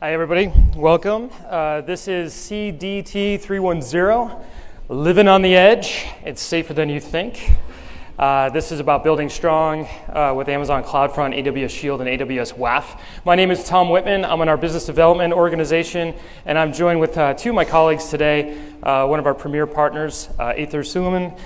Hi, everybody. Welcome. Uh, this is CDT 310, Living on the Edge. It's safer than you think. Uh, this is about building strong uh, with Amazon CloudFront, AWS Shield, and AWS WAF. My name is Tom Whitman. I'm in our business development organization, and I'm joined with uh, two of my colleagues today. Uh, one of our premier partners, uh, Aater Suleman,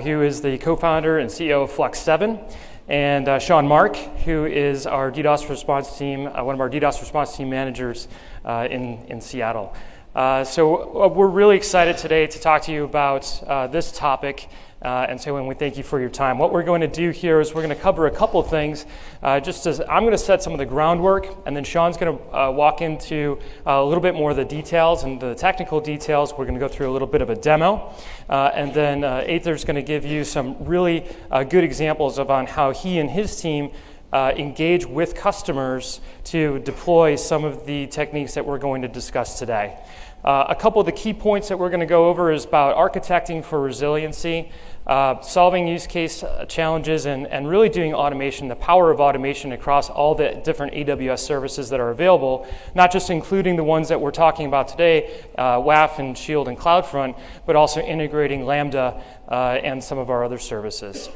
who is the co founder and CEO of Flux7 and uh, Sean Mark, who is our DDoS response team, uh, one of our DDoS response team managers uh, in, in Seattle. Uh, so, uh, we're really excited today to talk to you about uh, this topic. Uh, and so, when we thank you for your time, what we're going to do here is we're going to cover a couple of things. Uh, just as I'm going to set some of the groundwork, and then Sean's going to uh, walk into a little bit more of the details and the technical details. We're going to go through a little bit of a demo, and then uh, Aater's going to give you some really good examples of on how he and his team. Uh, engage with customers to deploy some of the techniques that we're going to discuss today. Uh, a couple of the key points that we're going to go over is about architecting for resiliency, uh, solving use case uh, challenges, and, and really doing automation, the power of automation across all the different AWS services that are available, not just including the ones that we're talking about today, uh, WAF and Shield and CloudFront, but also integrating Lambda uh, and some of our other services.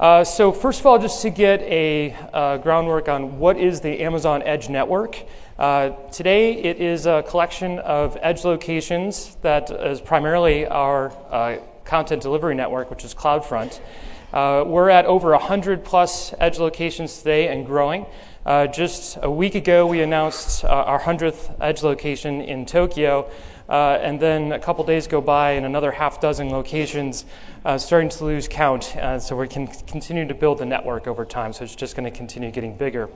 Uh, so first of all, just to get a groundwork on what is the Amazon Edge Network. Uh, today, it is a collection of edge locations that is primarily our uh, content delivery network, which is CloudFront. Uh, we're at over 100 plus edge locations today and growing. Uh, just a week ago, we announced our 100th edge location in Tokyo. Uh, and then a couple days go by and another half dozen locations uh, starting to lose count. Uh, so we can continue to build the network over time. So it's just going to continue getting bigger.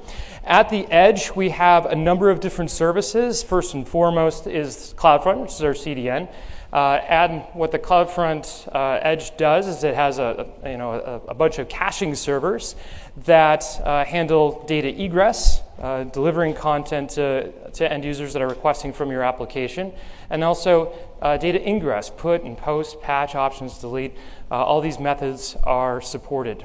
At the edge, we have a number of different services. First and foremost is CloudFront, which is our CDN. Uh, and what the CloudFront uh, Edge does is it has a, a you know a, a, bunch of caching servers that uh, handle data egress, uh, delivering content to, to end users that are requesting from your application, and also uh, data ingress, put and post, patch, options, delete. Uh, all these methods are supported.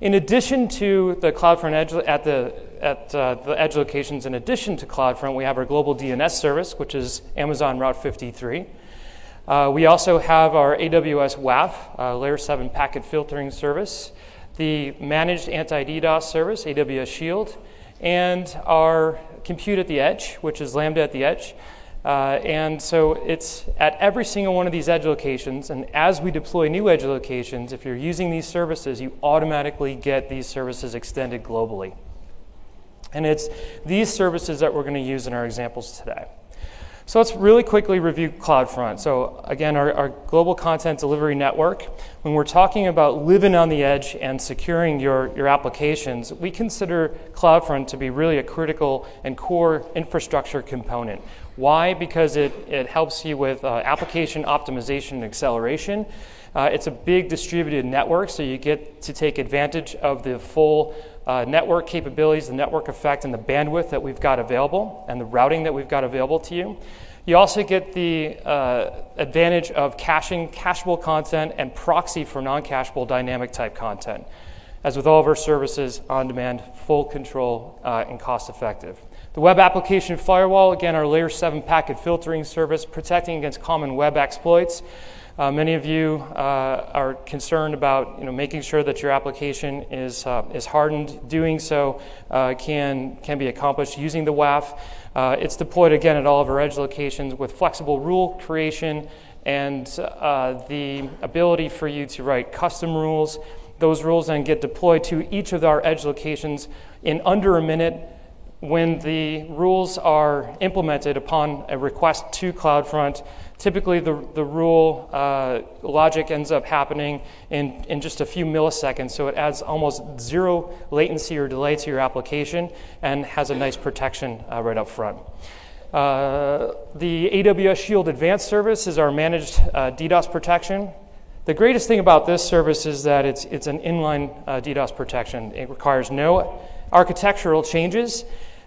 In addition to the CloudFront Edge at the at uh, the edge locations, in addition to CloudFront, we have our global DNS service, which is Amazon Route 53. Uh, we also have our AWS WAF, uh, Layer 7 packet filtering service, the managed anti DDoS service, AWS Shield, and our compute at the edge, which is Lambda at the edge. Uh, and so it's at every single one of these edge locations. And as we deploy new edge locations, if you're using these services, you automatically get these services extended globally. And it's these services that we're going to use in our examples today. So let's really quickly review CloudFront. So, again, our, our, global content delivery network, when we're talking about living on the edge and securing your, your applications, we consider CloudFront to be really a critical and core infrastructure component. Why? Because it, it helps you with uh, application optimization and acceleration. Uh, it's a big distributed network, so you get to take advantage of the full uh, network capabilities, the network effect, and the bandwidth that we've got available, and the routing that we've got available to you. You also get the uh, advantage of caching cacheable content and proxy for non cacheable dynamic type content. As with all of our services, on demand, full control, uh, and cost effective. The web application firewall, again, our layer 7 packet filtering service, protecting against common web exploits. Uh, many of you uh, are concerned about you know, making sure that your application is, uh, is hardened. Doing so uh, can, can be accomplished using the WAF. Uh, it's deployed again at all of our edge locations with flexible rule creation and uh, the ability for you to write custom rules. Those rules then get deployed to each of our edge locations in under a minute when the rules are implemented upon a request to CloudFront, typically the, the rule uh, logic ends up happening in, in just a few milliseconds, so it adds almost zero latency or delay to your application and has a nice protection uh, right up front. Uh, the AWS Shield Advanced service is our managed uh, DDoS protection. The greatest thing about this service is that it's, it's an inline uh, DDoS protection. It requires no architectural changes.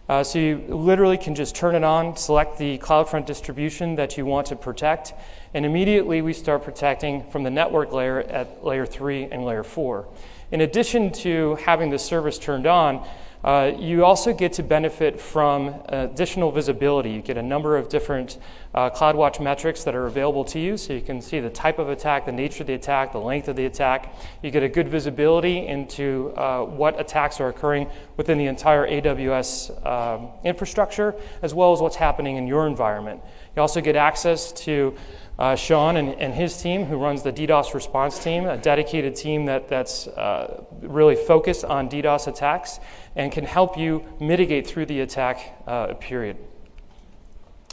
Uh, so you literally can just turn it on, select the CloudFront distribution that you want to protect, and immediately we start protecting from the network layer at layer 3 and layer 4. In addition to having the service turned on, Uh, you also get to benefit from additional visibility. You get a number of different uh, CloudWatch metrics that are available to you, so you can see the type of attack, the nature of the attack, the length of the attack. You get a good visibility into uh, what attacks are occurring within the entire AWS um, infrastructure, as well as what's happening in your environment. You also get access to uh, Sean and, and, his team, who runs the DDoS response team, a dedicated team that, that's uh, really focused on DDoS attacks and can help you mitigate through the attack uh, period.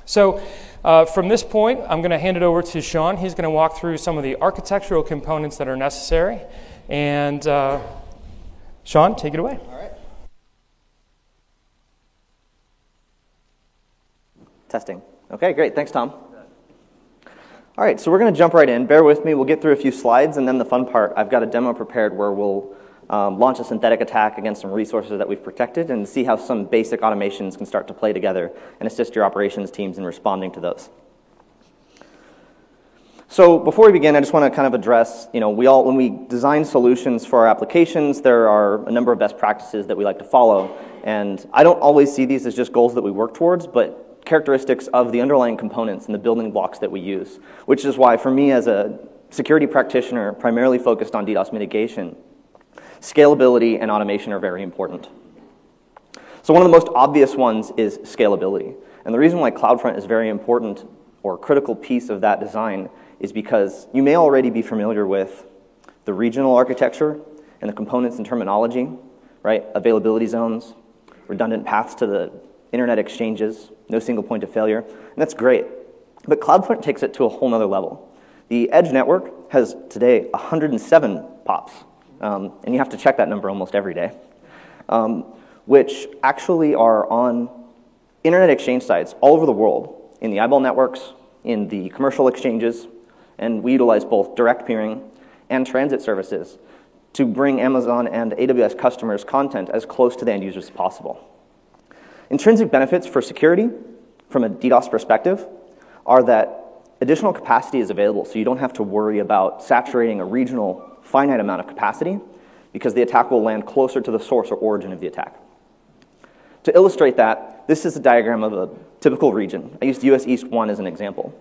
So, uh, from this point, I'm going to hand it over to Sean. He's going to walk through some of the architectural components that are necessary. And uh, Sean, take it away. All right. Testing. Okay, great. Thanks, Tom. All right, so we're going to jump right in. Bear with me. We'll get through a few slides, and then the fun part, I've got a demo prepared where we'll um, launch a synthetic attack against some resources that we've protected and see how some basic automations can start to play together and assist your operations teams in responding to those. So before we begin, I just want to kind of address, you know, we all, when we design solutions for our applications, there are a number of best practices that we like to follow. And I don't always see these as just goals that we work towards, but characteristics of the underlying components and the building blocks that we use, which is why, for me as a security practitioner primarily focused on DDoS mitigation, scalability and automation are very important. So, one of the most obvious ones is scalability. And the reason why CloudFront is very important or critical piece of that design is because you may already be familiar with the regional architecture and the components and terminology, right? Availability zones, redundant paths to the internet exchanges, no single point of failure, and that's great. But CloudFront takes it to a whole nother level. The Edge network has today 107 POPs, um, and you have to check that number almost every day, um, which actually are on internet exchange sites all over the world, in the eyeball networks, in the commercial exchanges, and we utilize both direct peering and transit services to bring Amazon and AWS customers content as close to the end users as possible. Intrinsic benefits for security from a DDoS perspective are that additional capacity is available, so you don't have to worry about saturating a regional finite amount of capacity because the attack will land closer to the source or origin of the attack. To illustrate that, this is a diagram of a typical region. I used US East 1 as an example.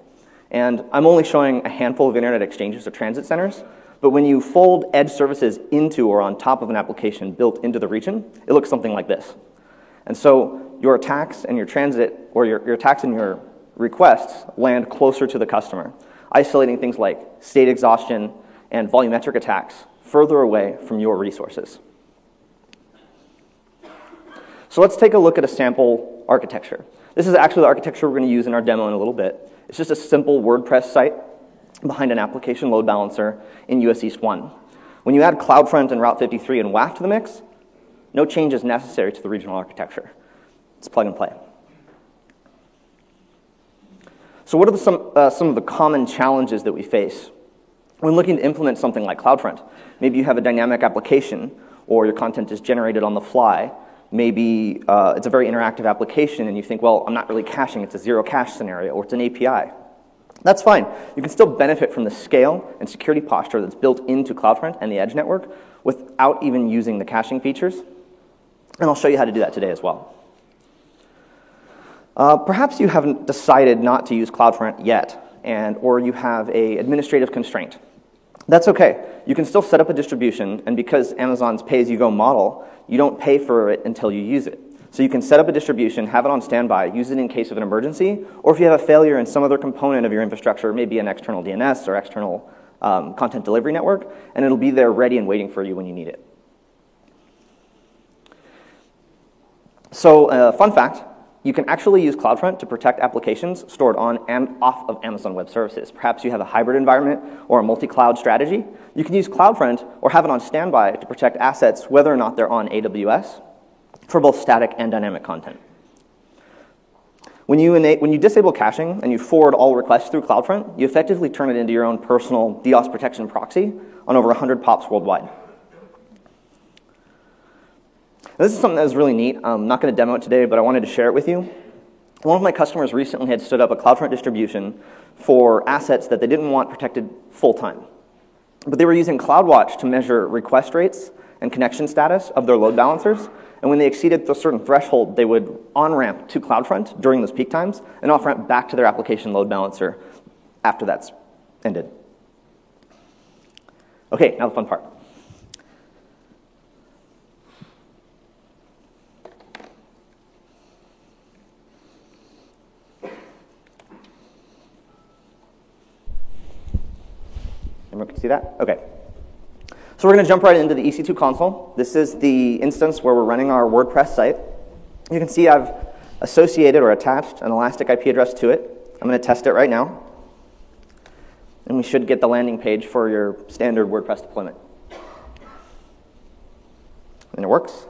And I'm only showing a handful of internet exchanges or transit centers, but when you fold edge services into or on top of an application built into the region, it looks something like this. And so your attacks and your transit, or your, your attacks and your requests land closer to the customer, isolating things like state exhaustion and volumetric attacks further away from your resources. So let's take a look at a sample architecture. This is actually the architecture we're going to use in our demo in a little bit. It's just a simple WordPress site behind an application load balancer in US East 1. When you add CloudFront and Route 53 and WAF to the mix, no change is necessary to the regional architecture. It's plug and play. So what are the, some, uh, some of the common challenges that we face when looking to implement something like CloudFront? Maybe you have a dynamic application or your content is generated on the fly. Maybe uh, it's a very interactive application and you think, well, I'm not really caching, it's a zero cache scenario or it's an API. That's fine. You can still benefit from the scale and security posture that's built into CloudFront and the Edge network without even using the caching features. And I'll show you how to do that today as well. Uh, perhaps you haven't decided not to use CloudFront yet, and, or you have a administrative constraint. That's okay. You can still set up a distribution, and because Amazon's pay-as-you-go model, you don't pay for it until you use it. So you can set up a distribution, have it on standby, use it in case of an emergency, or if you have a failure in some other component of your infrastructure, maybe an external DNS or external um, content delivery network, and it'll be there ready and waiting for you when you need it. So, uh, fun fact you can actually use CloudFront to protect applications stored on and off of Amazon Web Services. Perhaps you have a hybrid environment or a multi cloud strategy. You can use CloudFront or have it on standby to protect assets whether or not they're on AWS for both static and dynamic content. When you, when you disable caching and you forward all requests through CloudFront, you effectively turn it into your own personal DDoS protection proxy on over 100 POPs worldwide. This is something that was really neat. I'm not going to demo it today, but I wanted to share it with you. One of my customers recently had stood up a CloudFront distribution for assets that they didn't want protected full time. But they were using CloudWatch to measure request rates and connection status of their load balancers. And when they exceeded a certain threshold, they would on ramp to CloudFront during those peak times and off ramp back to their application load balancer after that's ended. Okay, now the fun part. Everyone can see that? Okay. So we're going to jump right into the EC2 console. This is the instance where we're running our WordPress site. You can see I've associated or attached an elastic IP address to it. I'm going to test it right now. And we should get the landing page for your standard WordPress deployment. And it works.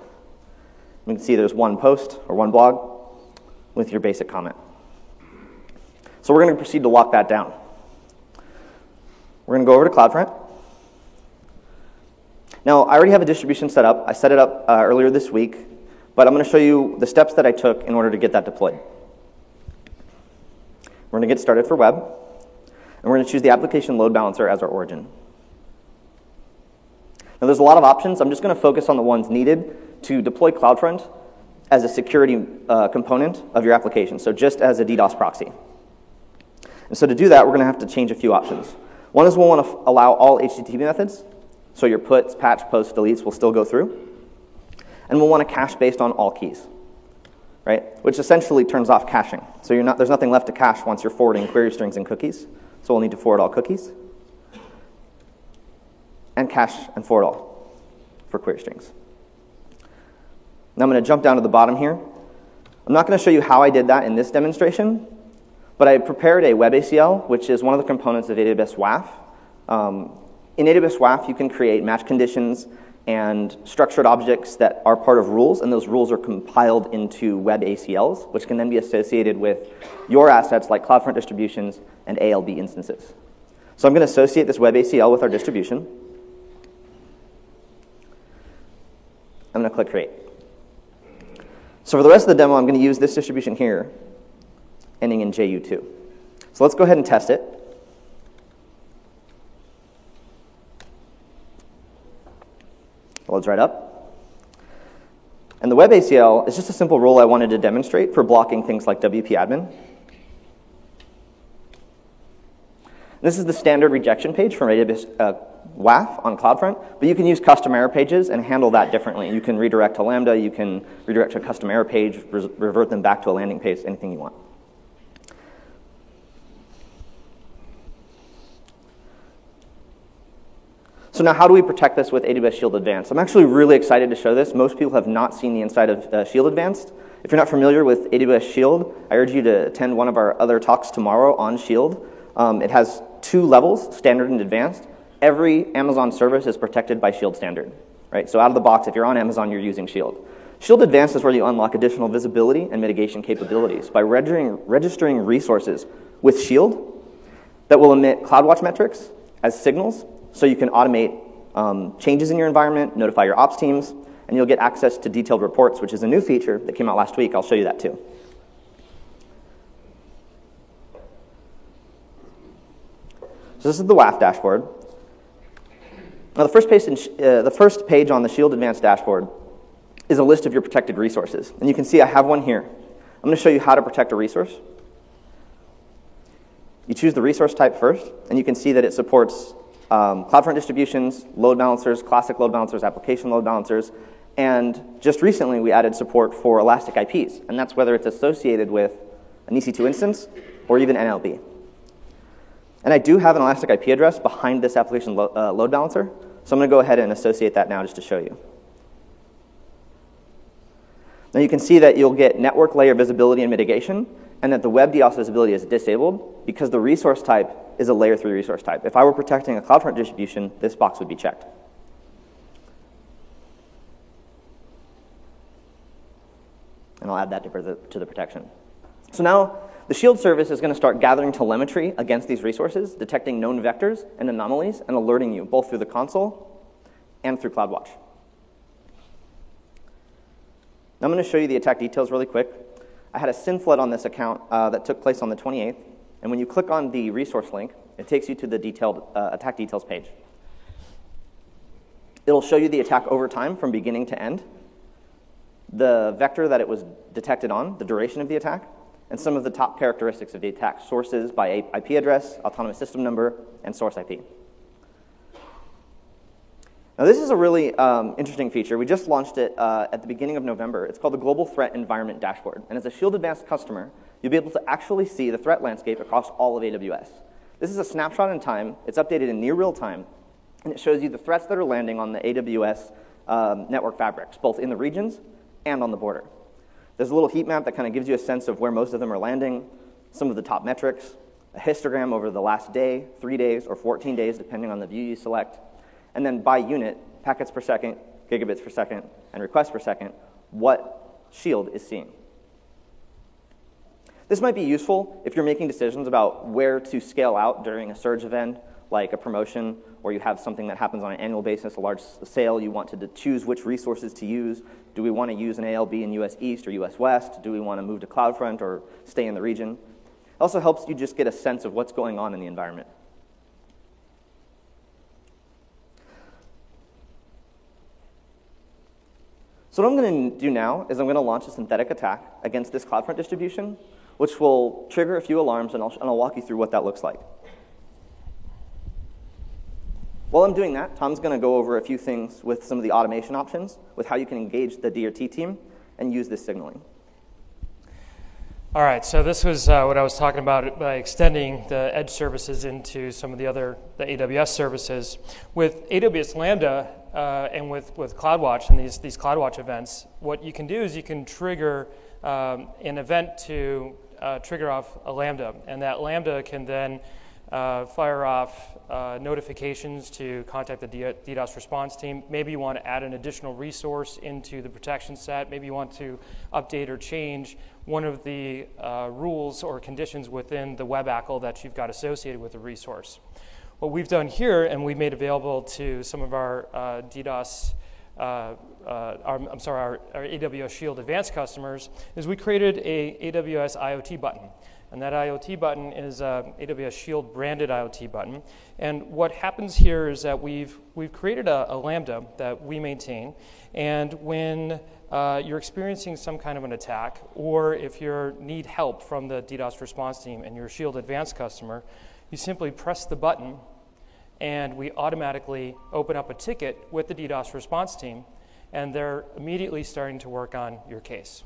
You can see there's one post or one blog with your basic comment. So we're going to proceed to lock that down. We're going to go over to CloudFront. Now, I already have a distribution set up. I set it up uh, earlier this week, but I'm going to show you the steps that I took in order to get that deployed. We're going to get started for web, and we're going to choose the application load balancer as our origin. Now, there's a lot of options. I'm just going to focus on the ones needed to deploy CloudFront as a security uh, component of your application, so just as a DDoS proxy. And so to do that, we're going to have to change a few options. One is we'll want to allow all HTTP methods, so your puts, patch, posts, deletes will still go through. And we'll want to cache based on all keys, right? Which essentially turns off caching. So you're not, there's nothing left to cache once you're forwarding query strings and cookies. So we'll need to forward all cookies. And cache and forward all for query strings. Now I'm going to jump down to the bottom here. I'm not going to show you how I did that in this demonstration, but I prepared a WebACL, which is one of the components of AWS WAF. Um, in AWS WAF, you can create match conditions and structured objects that are part of rules, and those rules are compiled into web ACLs, which can then be associated with your assets like CloudFront distributions and ALB instances. So I'm going to associate this web ACL with our distribution. I'm going to click Create. So for the rest of the demo, I'm going to use this distribution here ending in JU2. So let's go ahead and test it. Loads right up. And the web ACL is just a simple rule I wanted to demonstrate for blocking things like WP admin. This is the standard rejection page from AWS uh, WAF on CloudFront, but you can use custom error pages and handle that differently. You can redirect to Lambda, you can redirect to a custom error page, revert them back to a landing page, anything you want. So now how do we protect this with AWS Shield Advanced? I'm actually really excited to show this. Most people have not seen the inside of uh, Shield Advanced. If you're not familiar with AWS Shield, I urge you to attend one of our other talks tomorrow on Shield. Um, it has two levels, standard and advanced. Every Amazon service is protected by Shield Standard, right? So out of the box, if you're on Amazon, you're using Shield. Shield Advanced is where you unlock additional visibility and mitigation capabilities by registering, registering resources with Shield that will emit CloudWatch metrics as signals so you can automate um, changes in your environment, notify your ops teams, and you'll get access to detailed reports, which is a new feature that came out last week. I'll show you that too. So this is the WAF dashboard. Now the first, page uh, the first page on the Shield Advanced dashboard is a list of your protected resources. And you can see I have one here. I'm going to show you how to protect a resource. You choose the resource type first, and you can see that it supports um, CloudFront distributions, load balancers, classic load balancers, application load balancers, and just recently we added support for elastic IPs, and that's whether it's associated with an EC2 instance or even NLB. And I do have an elastic IP address behind this application lo uh, load balancer, so I'm going to go ahead and associate that now just to show you. Now you can see that you'll get network layer visibility and mitigation, and that the web DDoS visibility is disabled because the resource type is a layer 3 resource type. If I were protecting a CloudFront distribution, this box would be checked. And I'll add that to the, to the protection. So now the Shield service is going to start gathering telemetry against these resources, detecting known vectors and anomalies, and alerting you both through the console and through CloudWatch. Now I'm going to show you the attack details really quick. I had a SYN flood on this account uh, that took place on the 28th. And when you click on the resource link, it takes you to the detailed uh, attack details page. It'll show you the attack over time from beginning to end, the vector that it was detected on, the duration of the attack, and some of the top characteristics of the attack sources by IP address, autonomous system number, and source IP. Now, this is a really um, interesting feature. We just launched it uh, at the beginning of November. It's called the Global Threat Environment Dashboard. And as a Shield Advanced customer, you'll be able to actually see the threat landscape across all of AWS. This is a snapshot in time. It's updated in near real time, and it shows you the threats that are landing on the AWS um, network fabrics, both in the regions and on the border. There's a little heat map that kind of gives you a sense of where most of them are landing, some of the top metrics, a histogram over the last day, three days, or 14 days, depending on the view you select, and then by unit, packets per second, gigabits per second, and requests per second, what Shield is seeing. This might be useful if you're making decisions about where to scale out during a surge event, like a promotion, or you have something that happens on an annual basis, a large sale, you want to choose which resources to use. Do we want to use an ALB in US East or US West? Do we want to move to CloudFront or stay in the region? It also helps you just get a sense of what's going on in the environment. So what I'm going to do now is I'm going to launch a synthetic attack against this CloudFront distribution which will trigger a few alarms, and I'll, and I'll walk you through what that looks like. While I'm doing that, Tom's going to go over a few things with some of the automation options, with how you can engage the DRT team and use this signaling. All right, so this was uh, what I was talking about by extending the edge services into some of the other the AWS services. With AWS Lambda uh, and with, with CloudWatch and these, these CloudWatch events, what you can do is you can trigger um, an event to uh, trigger off a Lambda, and that Lambda can then uh, fire off uh, notifications to contact the DDoS response team. Maybe you want to add an additional resource into the protection set. Maybe you want to update or change one of the uh, rules or conditions within the web ACL that you've got associated with the resource. What we've done here, and we've made available to some of our uh, DDoS uh, uh, our, I'm sorry, our, our, AWS Shield Advanced customers, is we created a AWS IoT button. And that IoT button is a AWS Shield branded IoT button. And what happens here is that we've, we've created a, a Lambda that we maintain. And when uh, you're experiencing some kind of an attack, or if you need help from the DDoS response team and you're a Shield Advanced customer, you simply press the button and we automatically open up a ticket with the DDoS response team, and they're immediately starting to work on your case.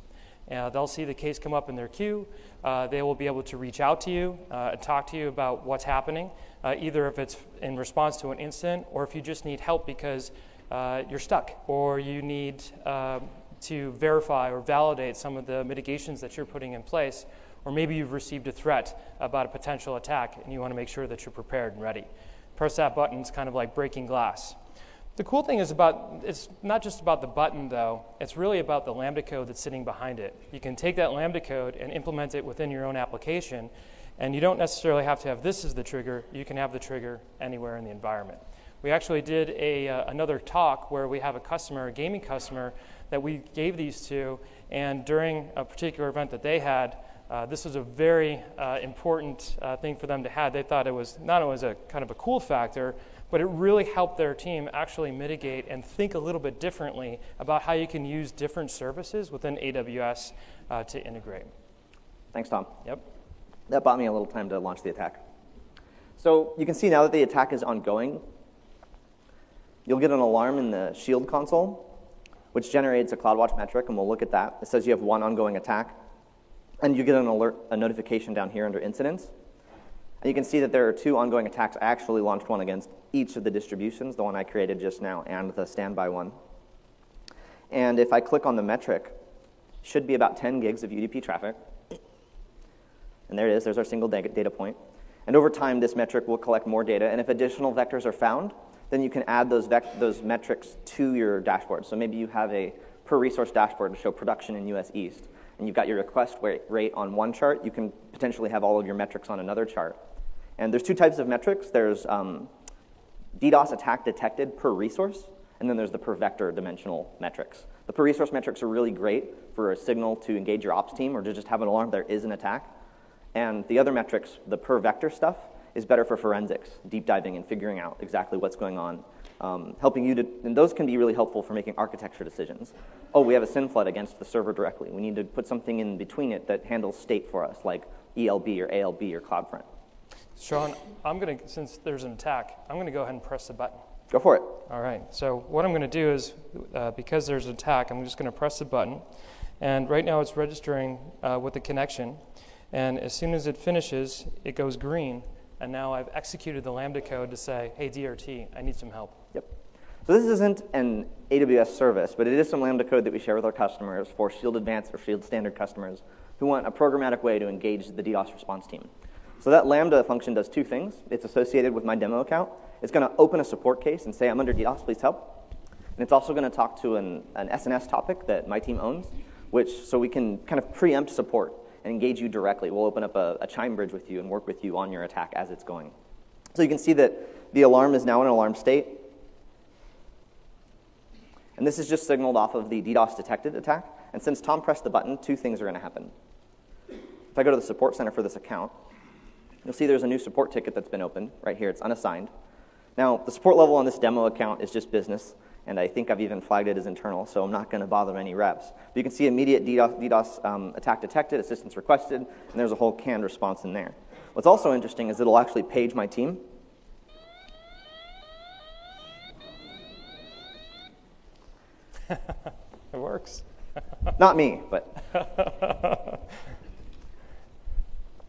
Uh, they'll see the case come up in their queue. Uh, they will be able to reach out to you uh, and talk to you about what's happening, uh, either if it's in response to an incident or if you just need help because uh, you're stuck or you need uh, to verify or validate some of the mitigations that you're putting in place. Or maybe you've received a threat about a potential attack and you want to make sure that you're prepared and ready press that button, it's kind of like breaking glass. The cool thing is about it's not just about the button though, it's really about the Lambda code that's sitting behind it. You can take that Lambda code and implement it within your own application, and you don't necessarily have to have this as the trigger, you can have the trigger anywhere in the environment. We actually did a, uh, another talk where we have a customer, a gaming customer, that we gave these to, and during a particular event that they had, uh, this was a very uh, important uh, thing for them to have. They thought it was not only was a kind of a cool factor, but it really helped their team actually mitigate and think a little bit differently about how you can use different services within AWS uh, to integrate. Thanks, Tom. Yep. That bought me a little time to launch the attack. So you can see now that the attack is ongoing, you'll get an alarm in the Shield console, which generates a CloudWatch metric, and we'll look at that. It says you have one ongoing attack. And you get an alert, a notification down here under incidents. And you can see that there are two ongoing attacks. I actually launched one against each of the distributions, the one I created just now and the standby one. And if I click on the metric, should be about 10 gigs of UDP traffic. And there it is, there's our single data point. And over time, this metric will collect more data. And if additional vectors are found, then you can add those, those metrics to your dashboard. So maybe you have a per resource dashboard to show production in US East and you've got your request rate on one chart, you can potentially have all of your metrics on another chart. And there's two types of metrics. There's um, DDoS attack detected per resource, and then there's the per vector dimensional metrics. The per resource metrics are really great for a signal to engage your ops team or to just have an alarm there is an attack. And the other metrics, the per vector stuff, is better for forensics, deep diving and figuring out exactly what's going on um, helping you to, and those can be really helpful for making architecture decisions. Oh, we have a SYN flood against the server directly. We need to put something in between it that handles state for us, like ELB or ALB or CloudFront. Sean, I'm going to, since there's an attack, I'm going to go ahead and press the button. Go for it. All right, so what I'm going to do is, uh, because there's an attack, I'm just going to press the button. And right now it's registering uh, with the connection. And as soon as it finishes, it goes green. And now I've executed the Lambda code to say, hey, DRT, I need some help. So this isn't an AWS service, but it is some Lambda code that we share with our customers for Shield Advanced or Shield Standard customers who want a programmatic way to engage the DDoS response team. So that Lambda function does two things. It's associated with my demo account. It's going to open a support case and say, I'm under DDoS, please help. And it's also going to talk to an, an SNS topic that my team owns, which so we can kind of preempt support and engage you directly. We'll open up a, a chime bridge with you and work with you on your attack as it's going. So you can see that the alarm is now in an alarm state. And this is just signaled off of the DDoS detected attack. And since Tom pressed the button, two things are going to happen. If I go to the support center for this account, you'll see there's a new support ticket that's been opened right here. It's unassigned. Now, the support level on this demo account is just business, and I think I've even flagged it as internal, so I'm not going to bother any reps. But you can see immediate DDoS, DDoS um, attack detected, assistance requested, and there's a whole canned response in there. What's also interesting is it'll actually page my team. it works. Not me, but.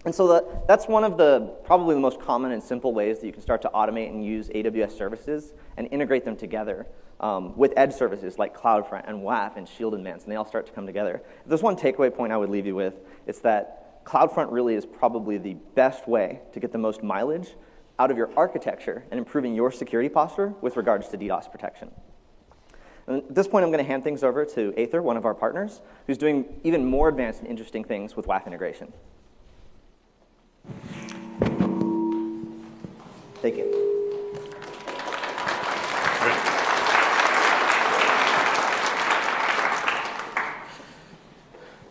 And so the, that's one of the probably the most common and simple ways that you can start to automate and use AWS services and integrate them together um, with edge services like CloudFront and WAF and Shield Advance, and they all start to come together. If there's one takeaway point I would leave you with, it's that CloudFront really is probably the best way to get the most mileage out of your architecture and improving your security posture with regards to DDoS protection. And at this point, I'm going to hand things over to Aater, one of our partners, who's doing even more advanced and interesting things with WAF integration. Thank you.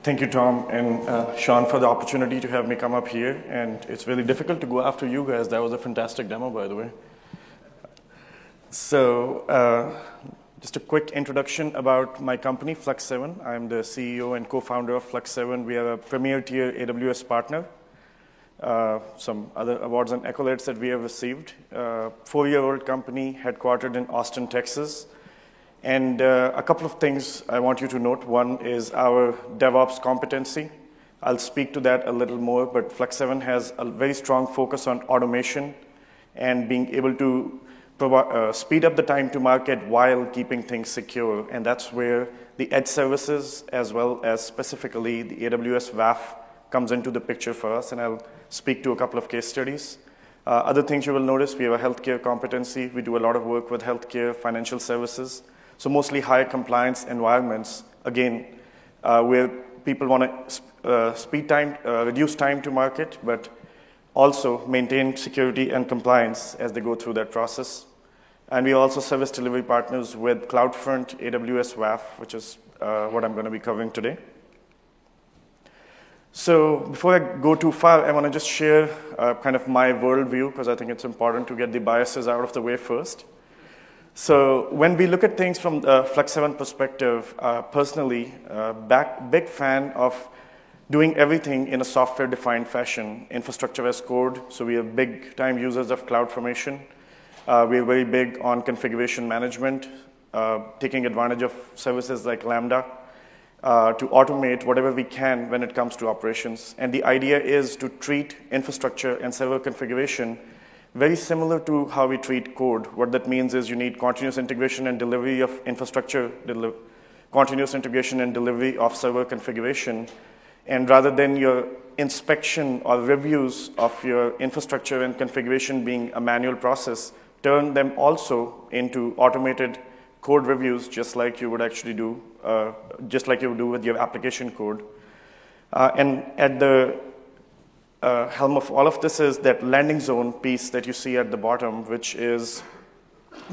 Thank you, Tom and uh, Sean, for the opportunity to have me come up here. And it's really difficult to go after you guys. That was a fantastic demo, by the way. So, uh, just a quick introduction about my company, Flux7. I'm the CEO and co founder of Flux7. We are a premier tier AWS partner uh, some other awards and accolades that we have received. Uh, four-year-old company headquartered in Austin, Texas. And uh, a couple of things I want you to note. One is our DevOps competency. I'll speak to that a little more, but Flux7 has a very strong focus on automation and being able to uh, speed up the time to market while keeping things secure. And that's where the edge services, as well as specifically the AWS WAF, comes into the picture for us. And I'll speak to a couple of case studies. Uh, other things you will notice, we have a healthcare competency. We do a lot of work with healthcare, financial services. So mostly high compliance environments, again, uh, where people want to uh, speed time, uh, reduce time to market, but also maintain security and compliance as they go through that process. And we also service delivery partners with CloudFront, AWS WAF, which is uh, what I'm going to be covering today. So before I go too far, I want to just share uh, kind of my worldview because I think it's important to get the biases out of the way first. So when we look at things from the Flux7 perspective, uh, personally, uh, back, big fan of doing everything in a software-defined fashion, infrastructure as code. So we are big-time users of CloudFormation. Uh, we are very big on configuration management, uh, taking advantage of services like Lambda uh, to automate whatever we can when it comes to operations. And the idea is to treat infrastructure and server configuration very similar to how we treat code. What that means is you need continuous integration and delivery of infrastructure, deli- continuous integration and delivery of server configuration. And rather than your inspection or reviews of your infrastructure and configuration being a manual process, turn them also into automated code reviews just like you would actually do, uh, just like you would do with your application code. Uh, and at the uh, helm of all of this is that landing zone piece that you see at the bottom, which is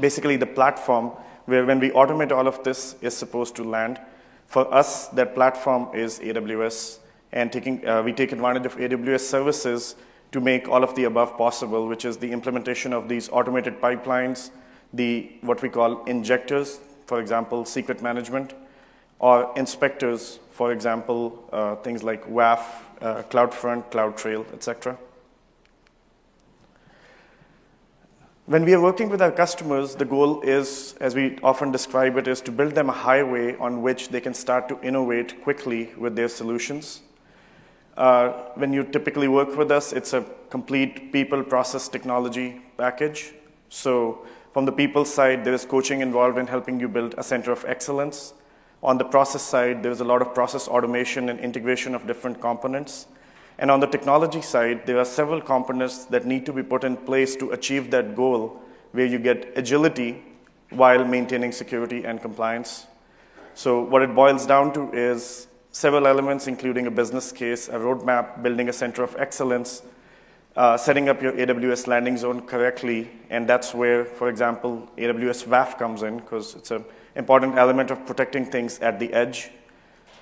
basically the platform where when we automate all of this is supposed to land. For us, that platform is AWS, and taking, uh, we take advantage of AWS services to make all of the above possible, which is the implementation of these automated pipelines, the what we call injectors, for example, secret management, or inspectors, for example, uh, things like WAF, uh, CloudFront, CloudTrail, etc. When we are working with our customers, the goal is, as we often describe it, is to build them a highway on which they can start to innovate quickly with their solutions. Uh, when you typically work with us, it's a complete people process technology package. So from the people side, there is coaching involved in helping you build a center of excellence. On the process side, there's a lot of process automation and integration of different components. And on the technology side, there are several components that need to be put in place to achieve that goal, where you get agility while maintaining security and compliance. So, what it boils down to is several elements, including a business case, a roadmap, building a center of excellence, uh, setting up your AWS landing zone correctly, and that's where, for example, AWS WAF comes in because it's an important element of protecting things at the edge.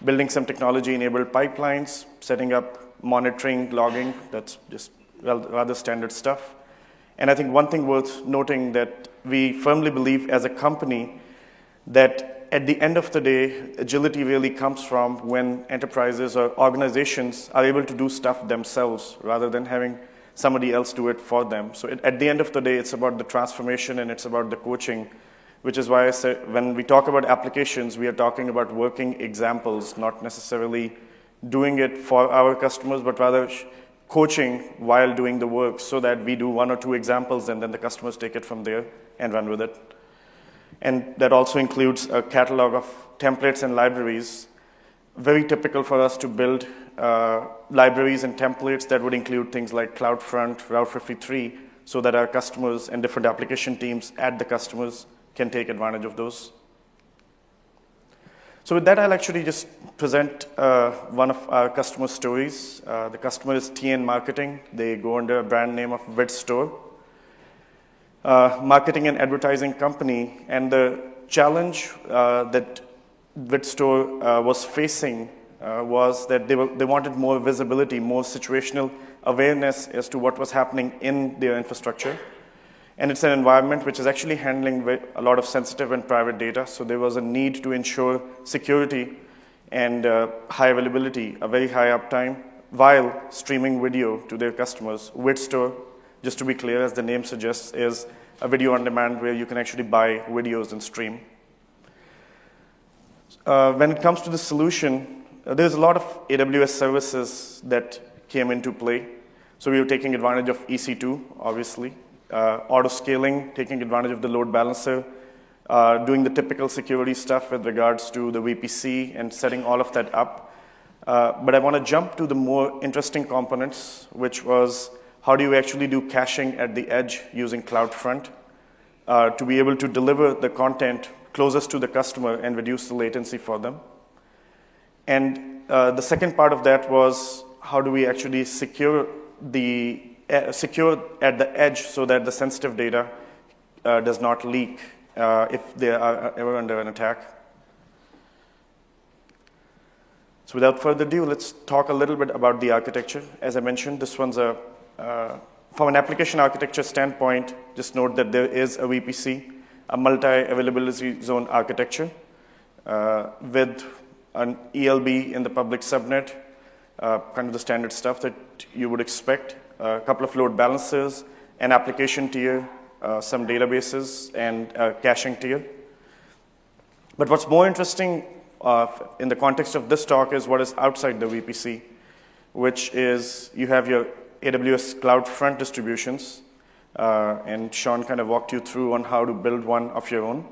Building some technology enabled pipelines, setting up monitoring, logging, that's just well rather standard stuff. And I think one thing worth noting that we firmly believe as a company that at the end of the day, agility really comes from when enterprises or organizations are able to do stuff themselves rather than having somebody else do it for them. So it, at the end of the day, it's about the transformation and it's about the coaching, which is why I say when we talk about applications, we are talking about working examples, not necessarily doing it for our customers, but rather coaching while doing the work so that we do one or two examples and then the customers take it from there and run with it. And that also includes a catalog of templates and libraries, very typical for us to build uh, libraries and templates that would include things like CloudFront, Route 53, so that our customers and different application teams at the customers can take advantage of those. So with that, I'll actually just present uh, one of our customer stories. Uh, the customer is TN Marketing. They go under a brand name of VidStore. Uh, marketing and advertising company. And the challenge uh, that VidStore uh, was facing uh, was that they, were, they wanted more visibility, more situational awareness as to what was happening in their infrastructure. And it's an environment which is actually handling a lot of sensitive and private data. So there was a need to ensure security and uh, high availability, a very high uptime, while streaming video to their customers. VidStore, just to be clear, as the name suggests, is a video on demand where you can actually buy videos and stream. Uh, when it comes to the solution, uh, there's a lot of AWS services that came into play. So we were taking advantage of EC2, obviously uh, auto scaling, taking advantage of the load balancer, uh, doing the typical security stuff with regards to the VPC and setting all of that up. Uh, but I want to jump to the more interesting components, which was how do you actually do caching at the edge using CloudFront uh, to be able to deliver the content closest to the customer and reduce the latency for them. And uh, the second part of that was how do we actually secure the uh, secure at the edge so that the sensitive data uh, does not leak uh, if they are ever under an attack. So without further ado, let's talk a little bit about the architecture. As I mentioned, this one's a, uh, from an application architecture standpoint, just note that there is a VPC, a multi-availability zone architecture uh, with an ELB in the public subnet, uh, kind of the standard stuff that you would expect a couple of load balancers, an application tier, uh, some databases, and a caching tier. But what's more interesting uh, in the context of this talk is what is outside the VPC, which is you have your AWS CloudFront distributions, uh, and Sean kind of walked you through on how to build one of your own,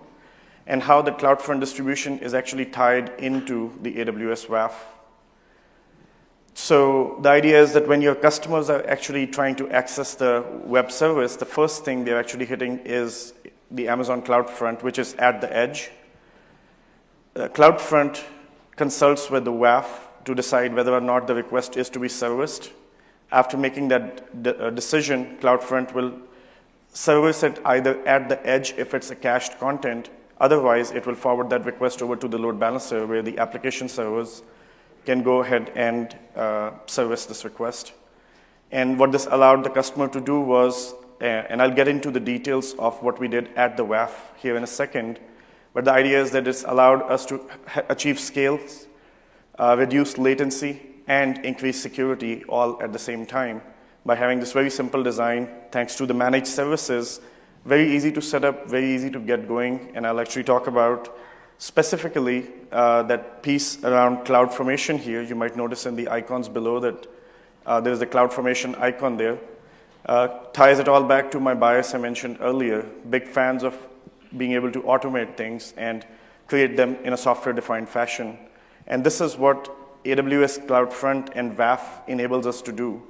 and how the CloudFront distribution is actually tied into the AWS WAF so the idea is that when your customers are actually trying to access the web service, the first thing they're actually hitting is the Amazon CloudFront, which is at the edge. Uh, CloudFront consults with the WAF to decide whether or not the request is to be serviced. After making that de- uh, decision, CloudFront will service it either at the edge if it's a cached content, otherwise, it will forward that request over to the load balancer where the application servers can go ahead and uh, service this request. And what this allowed the customer to do was and I'll get into the details of what we did at the WAF here in a second. But the idea is that it's allowed us to achieve scales, uh, reduce latency, and increase security all at the same time by having this very simple design, thanks to the managed services, very easy to set up, very easy to get going. And I'll actually talk about specifically uh, that piece around CloudFormation here. You might notice in the icons below that uh, there's a CloudFormation icon there. Uh, ties it all back to my bias I mentioned earlier. Big fans of being able to automate things and create them in a software-defined fashion. And this is what AWS CloudFront and WAF enables us to do,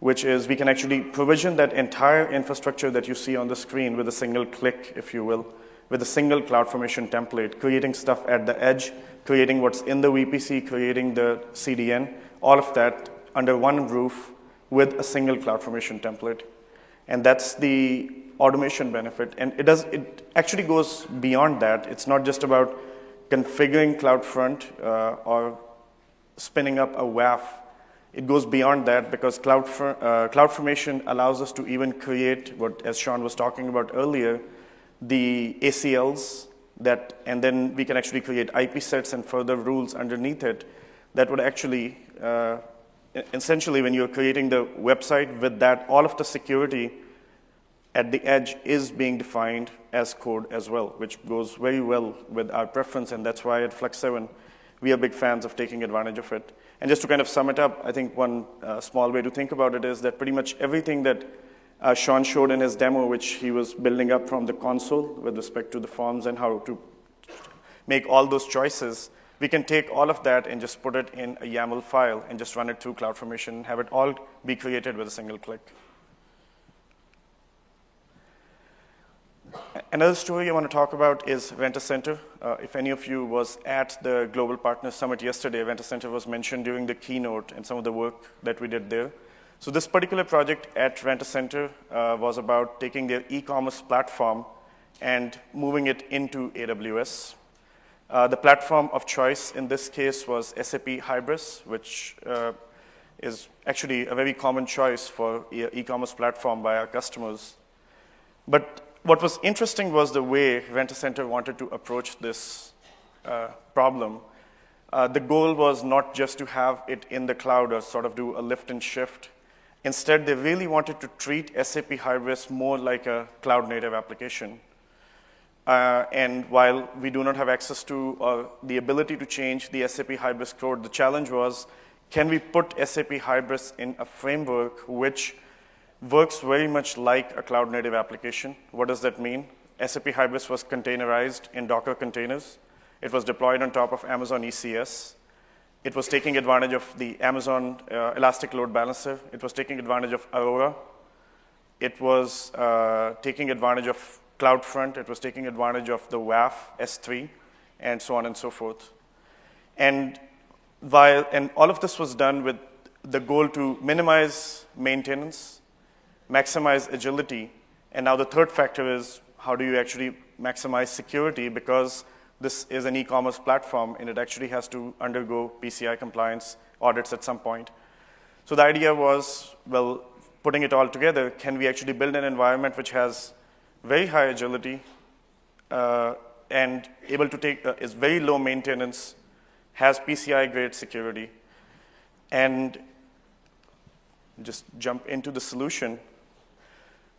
which is we can actually provision that entire infrastructure that you see on the screen with a single click, if you will, with a single CloudFormation template, creating stuff at the edge, creating what's in the VPC, creating the CDN, all of that under one roof with a single CloudFormation template. And that's the automation benefit. And it, does, it actually goes beyond that. It's not just about configuring CloudFront uh, or spinning up a WAF. It goes beyond that because Cloud, uh, CloudFormation allows us to even create what, as Sean was talking about earlier, the ACLs that, and then we can actually create IP sets and further rules underneath it that would actually, uh, essentially, when you're creating the website with that, all of the security at the edge is being defined as code as well, which goes very well with our preference, and that's why at Flux7 we are big fans of taking advantage of it. And just to kind of sum it up, I think one uh, small way to think about it is that pretty much everything that uh, Sean showed in his demo, which he was building up from the console with respect to the forms and how to make all those choices, we can take all of that and just put it in a YAML file and just run it through CloudFormation and have it all be created with a single click. Another story I want to talk about is Rent-A-Center. Uh, if any of you was at the Global Partners Summit yesterday, Rent-A-Center was mentioned during the keynote and some of the work that we did there. So this particular project at Rent-A-Center uh, was about taking their e-commerce platform and moving it into AWS. Uh, the platform of choice in this case was SAP Hybris, which uh, is actually a very common choice for e-commerce platform by our customers. But what was interesting was the way Rent-A-Center wanted to approach this uh, problem. Uh, the goal was not just to have it in the cloud or sort of do a lift and shift. Instead, they really wanted to treat SAP Hybris more like a cloud native application. Uh, and while we do not have access to uh, the ability to change the SAP Hybris code, the challenge was can we put SAP Hybris in a framework which works very much like a cloud native application. What does that mean? SAP Hybris was containerized in Docker containers. It was deployed on top of Amazon ECS. It was taking advantage of the Amazon uh, Elastic Load Balancer. It was taking advantage of Aurora. It was uh, taking advantage of CloudFront. It was taking advantage of the WAF S3, and so on and so forth. And, while, and all of this was done with the goal to minimize maintenance, maximize agility. And now the third factor is how do you actually maximize security because this is an e-commerce platform and it actually has to undergo PCI compliance audits at some point. So the idea was, well, putting it all together, can we actually build an environment which has very high agility uh, and able to take, uh, is very low maintenance, has PCI grade security, and just jump into the solution.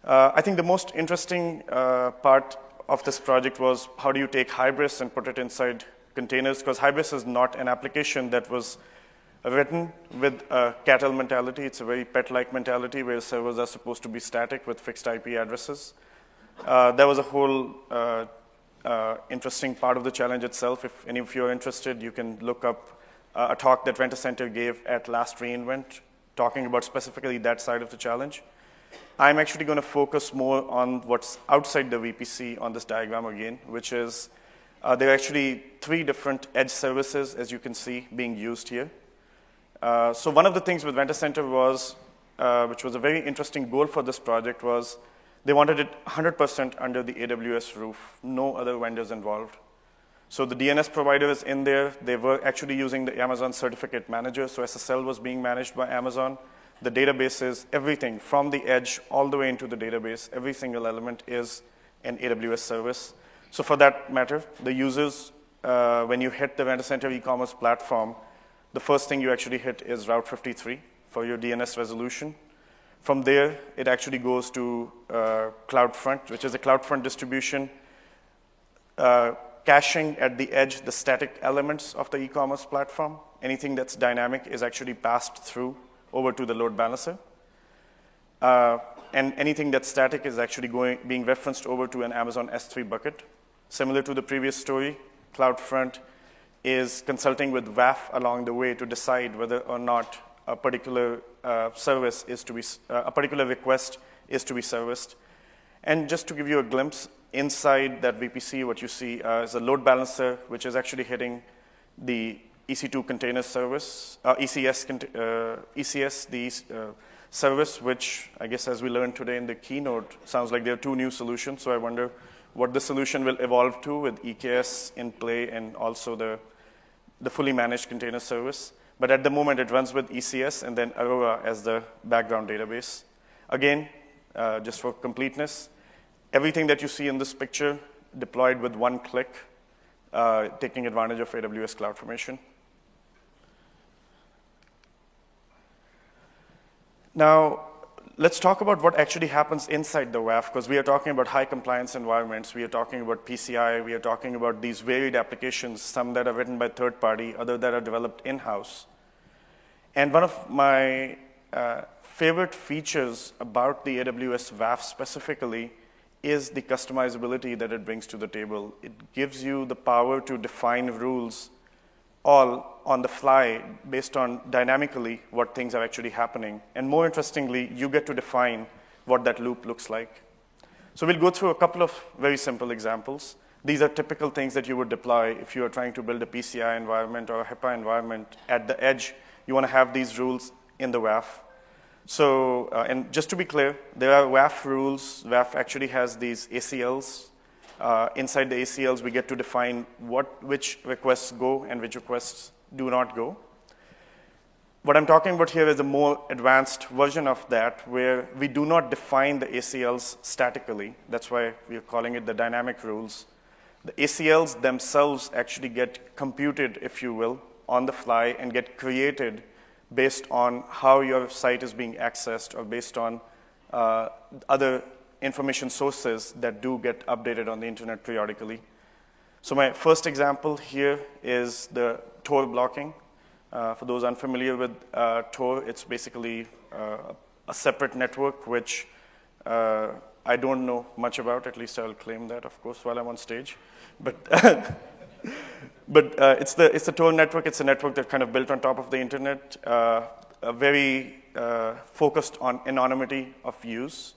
Uh, I think the most interesting uh, part of this project was how do you take Hybris and put it inside containers? Because Hybris is not an application that was written with a cattle mentality. It's a very pet-like mentality where servers are supposed to be static with fixed IP addresses. Uh, there was a whole uh, uh, interesting part of the challenge itself. If any of you are interested, you can look up uh, a talk that Rent-A-Center gave at last reInvent, talking about specifically that side of the challenge. I'm actually going to focus more on what's outside the VPC on this diagram again, which is uh, there are actually three different edge services, as you can see, being used here. Uh, so one of the things with Rent-A-Center was, uh, which was a very interesting goal for this project, was they wanted it 100% under the AWS roof, no other vendors involved. So the DNS provider is in there. They were actually using the Amazon Certificate Manager, so SSL was being managed by Amazon. The databases, everything from the edge all the way into the database, every single element is an AWS service. So for that matter, the users, uh, when you hit the Rent-A-Center e-commerce platform, the first thing you actually hit is Route 53 for your DNS resolution. From there, it actually goes to uh, CloudFront, which is a CloudFront distribution, uh, caching at the edge the static elements of the e-commerce platform. Anything that's dynamic is actually passed through over to the load balancer. Uh, and anything that's static is actually going, being referenced over to an Amazon S3 bucket. Similar to the previous story, CloudFront is consulting with WAF along the way to decide whether or not a particular uh, service is to be, uh, a particular request is to be serviced. And just to give you a glimpse, inside that VPC, what you see uh, is a load balancer, which is actually hitting the EC2 container service, uh, ECS, uh, ECS, the uh, service, which I guess as we learned today in the keynote, sounds like there are two new solutions. So I wonder what the solution will evolve to with EKS in play and also the, the fully managed container service. But at the moment, it runs with ECS and then Aurora as the background database. Again, uh, just for completeness, everything that you see in this picture deployed with one click, uh, taking advantage of AWS CloudFormation. Now, let's talk about what actually happens inside the WAF, because we are talking about high compliance environments, we are talking about PCI, we are talking about these varied applications, some that are written by third party, other that are developed in-house. And one of my uh, favorite features about the AWS WAF specifically is the customizability that it brings to the table. It gives you the power to define rules all on the fly based on dynamically what things are actually happening. And more interestingly, you get to define what that loop looks like. So we'll go through a couple of very simple examples. These are typical things that you would deploy if you are trying to build a PCI environment or a HIPAA environment. At the edge, you want to have these rules in the WAF. So, uh, and just to be clear, there are WAF rules. WAF actually has these ACLs, uh, inside the ACLs, we get to define what, which requests go and which requests do not go. What I'm talking about here is a more advanced version of that where we do not define the ACLs statically. That's why we're calling it the dynamic rules. The ACLs themselves actually get computed, if you will, on the fly and get created based on how your site is being accessed or based on uh, other information sources that do get updated on the internet periodically. So my first example here is the Tor blocking. Uh, for those unfamiliar with uh, Tor, it's basically uh, a separate network which uh, I don't know much about. At least I'll claim that, of course, while I'm on stage. But but uh, it's the it's the Tor network. It's a network that kind of built on top of the internet, very focused on anonymity of use.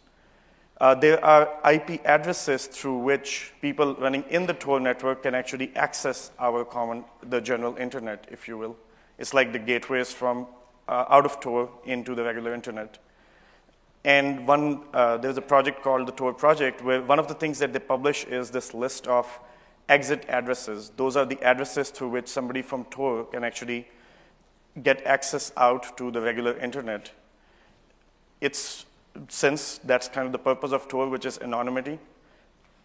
Uh, there are IP addresses through which people running in the Tor network can actually access our common, the general internet, if you will. It's like the gateways from uh, out of Tor into the regular internet. And one, uh, there's a project called the Tor project where one of the things that they publish is this list of exit addresses. Those are the addresses through which somebody from Tor can actually get access out to the regular internet. It's since that's kind of the purpose of Tor, which is anonymity,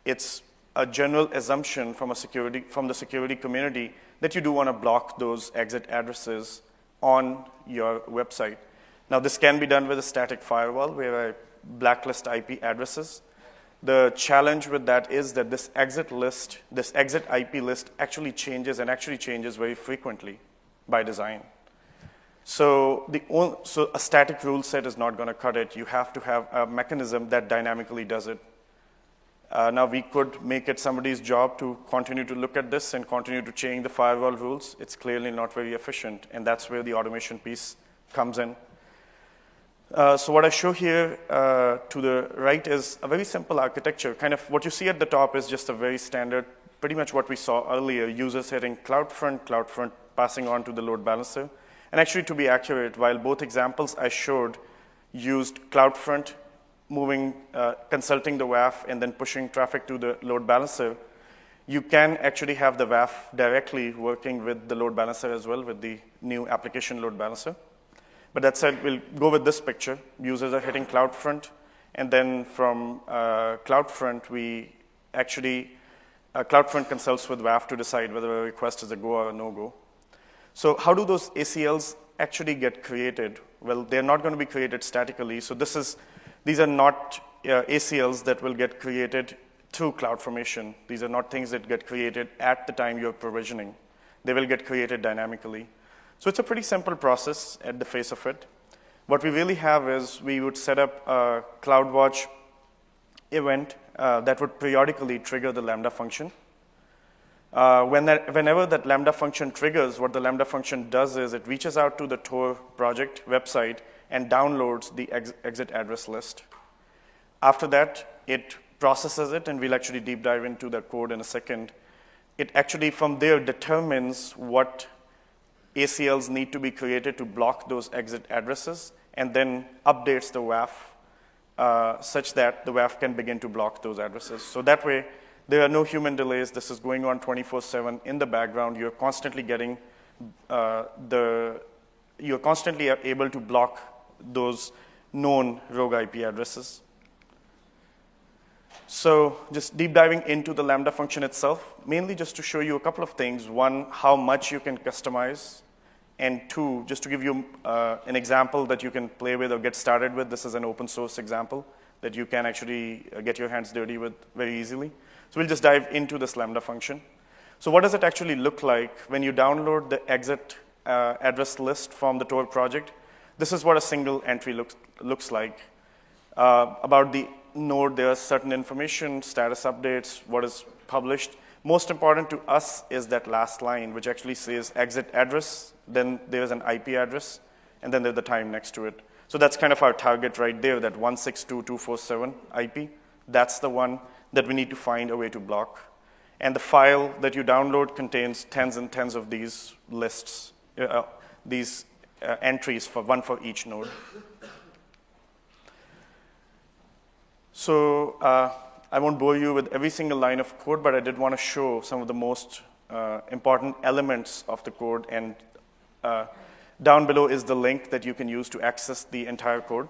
it's a general assumption from, a security, from the security community that you do want to block those exit addresses on your website. Now, this can be done with a static firewall where I blacklist IP addresses. The challenge with that is that this exit list, this exit IP list actually changes and actually changes very frequently by design. So, the, so a static rule set is not going to cut it. You have to have a mechanism that dynamically does it. Uh, now, we could make it somebody's job to continue to look at this and continue to change the firewall rules. It's clearly not very efficient, and that's where the automation piece comes in. Uh, so what I show here uh, to the right is a very simple architecture. Kind of what you see at the top is just a very standard, pretty much what we saw earlier, users hitting CloudFront, CloudFront passing on to the load balancer. And actually, to be accurate, while both examples I showed used CloudFront moving, uh, consulting the WAF, and then pushing traffic to the load balancer, you can actually have the WAF directly working with the load balancer as well, with the new application load balancer. But that said, we'll go with this picture. Users are hitting CloudFront, and then from uh, CloudFront, we actually, uh, CloudFront consults with WAF to decide whether a request is a go or a no-go. So how do those ACLs actually get created? Well, they're not going to be created statically. So this is, these are not uh, ACLs that will get created through CloudFormation. These are not things that get created at the time you're provisioning. They will get created dynamically. So it's a pretty simple process at the face of it. What we really have is we would set up a CloudWatch event uh, that would periodically trigger the Lambda function. Uh, when that, whenever that Lambda function triggers, what the Lambda function does is it reaches out to the Tor project website and downloads the ex exit address list. After that, it processes it, and we'll actually deep dive into that code in a second. It actually, from there, determines what ACLs need to be created to block those exit addresses, and then updates the WAF uh, such that the WAF can begin to block those addresses. So that way, there are no human delays. This is going on 24/7 in the background. You're constantly getting uh, the you're constantly able to block those known rogue IP addresses. So just deep diving into the Lambda function itself, mainly just to show you a couple of things. One, how much you can customize. And two, just to give you uh, an example that you can play with or get started with. This is an open source example that you can actually uh, get your hands dirty with very easily. So we'll just dive into this Lambda function. So what does it actually look like when you download the exit uh, address list from the Tor project? This is what a single entry looks, looks like. Uh, about the node, there's certain information, status updates, what is published. Most important to us is that last line, which actually says exit address, then there's an IP address, and then there's the time next to it. So that's kind of our target right there, that 162.247 IP. That's the one that we need to find a way to block. And the file that you download contains tens and tens of these lists, uh, these uh, entries for one for each node. So uh, I won't bore you with every single line of code, but I did want to show some of the most uh, important elements of the code. And uh, down below is the link that you can use to access the entire code.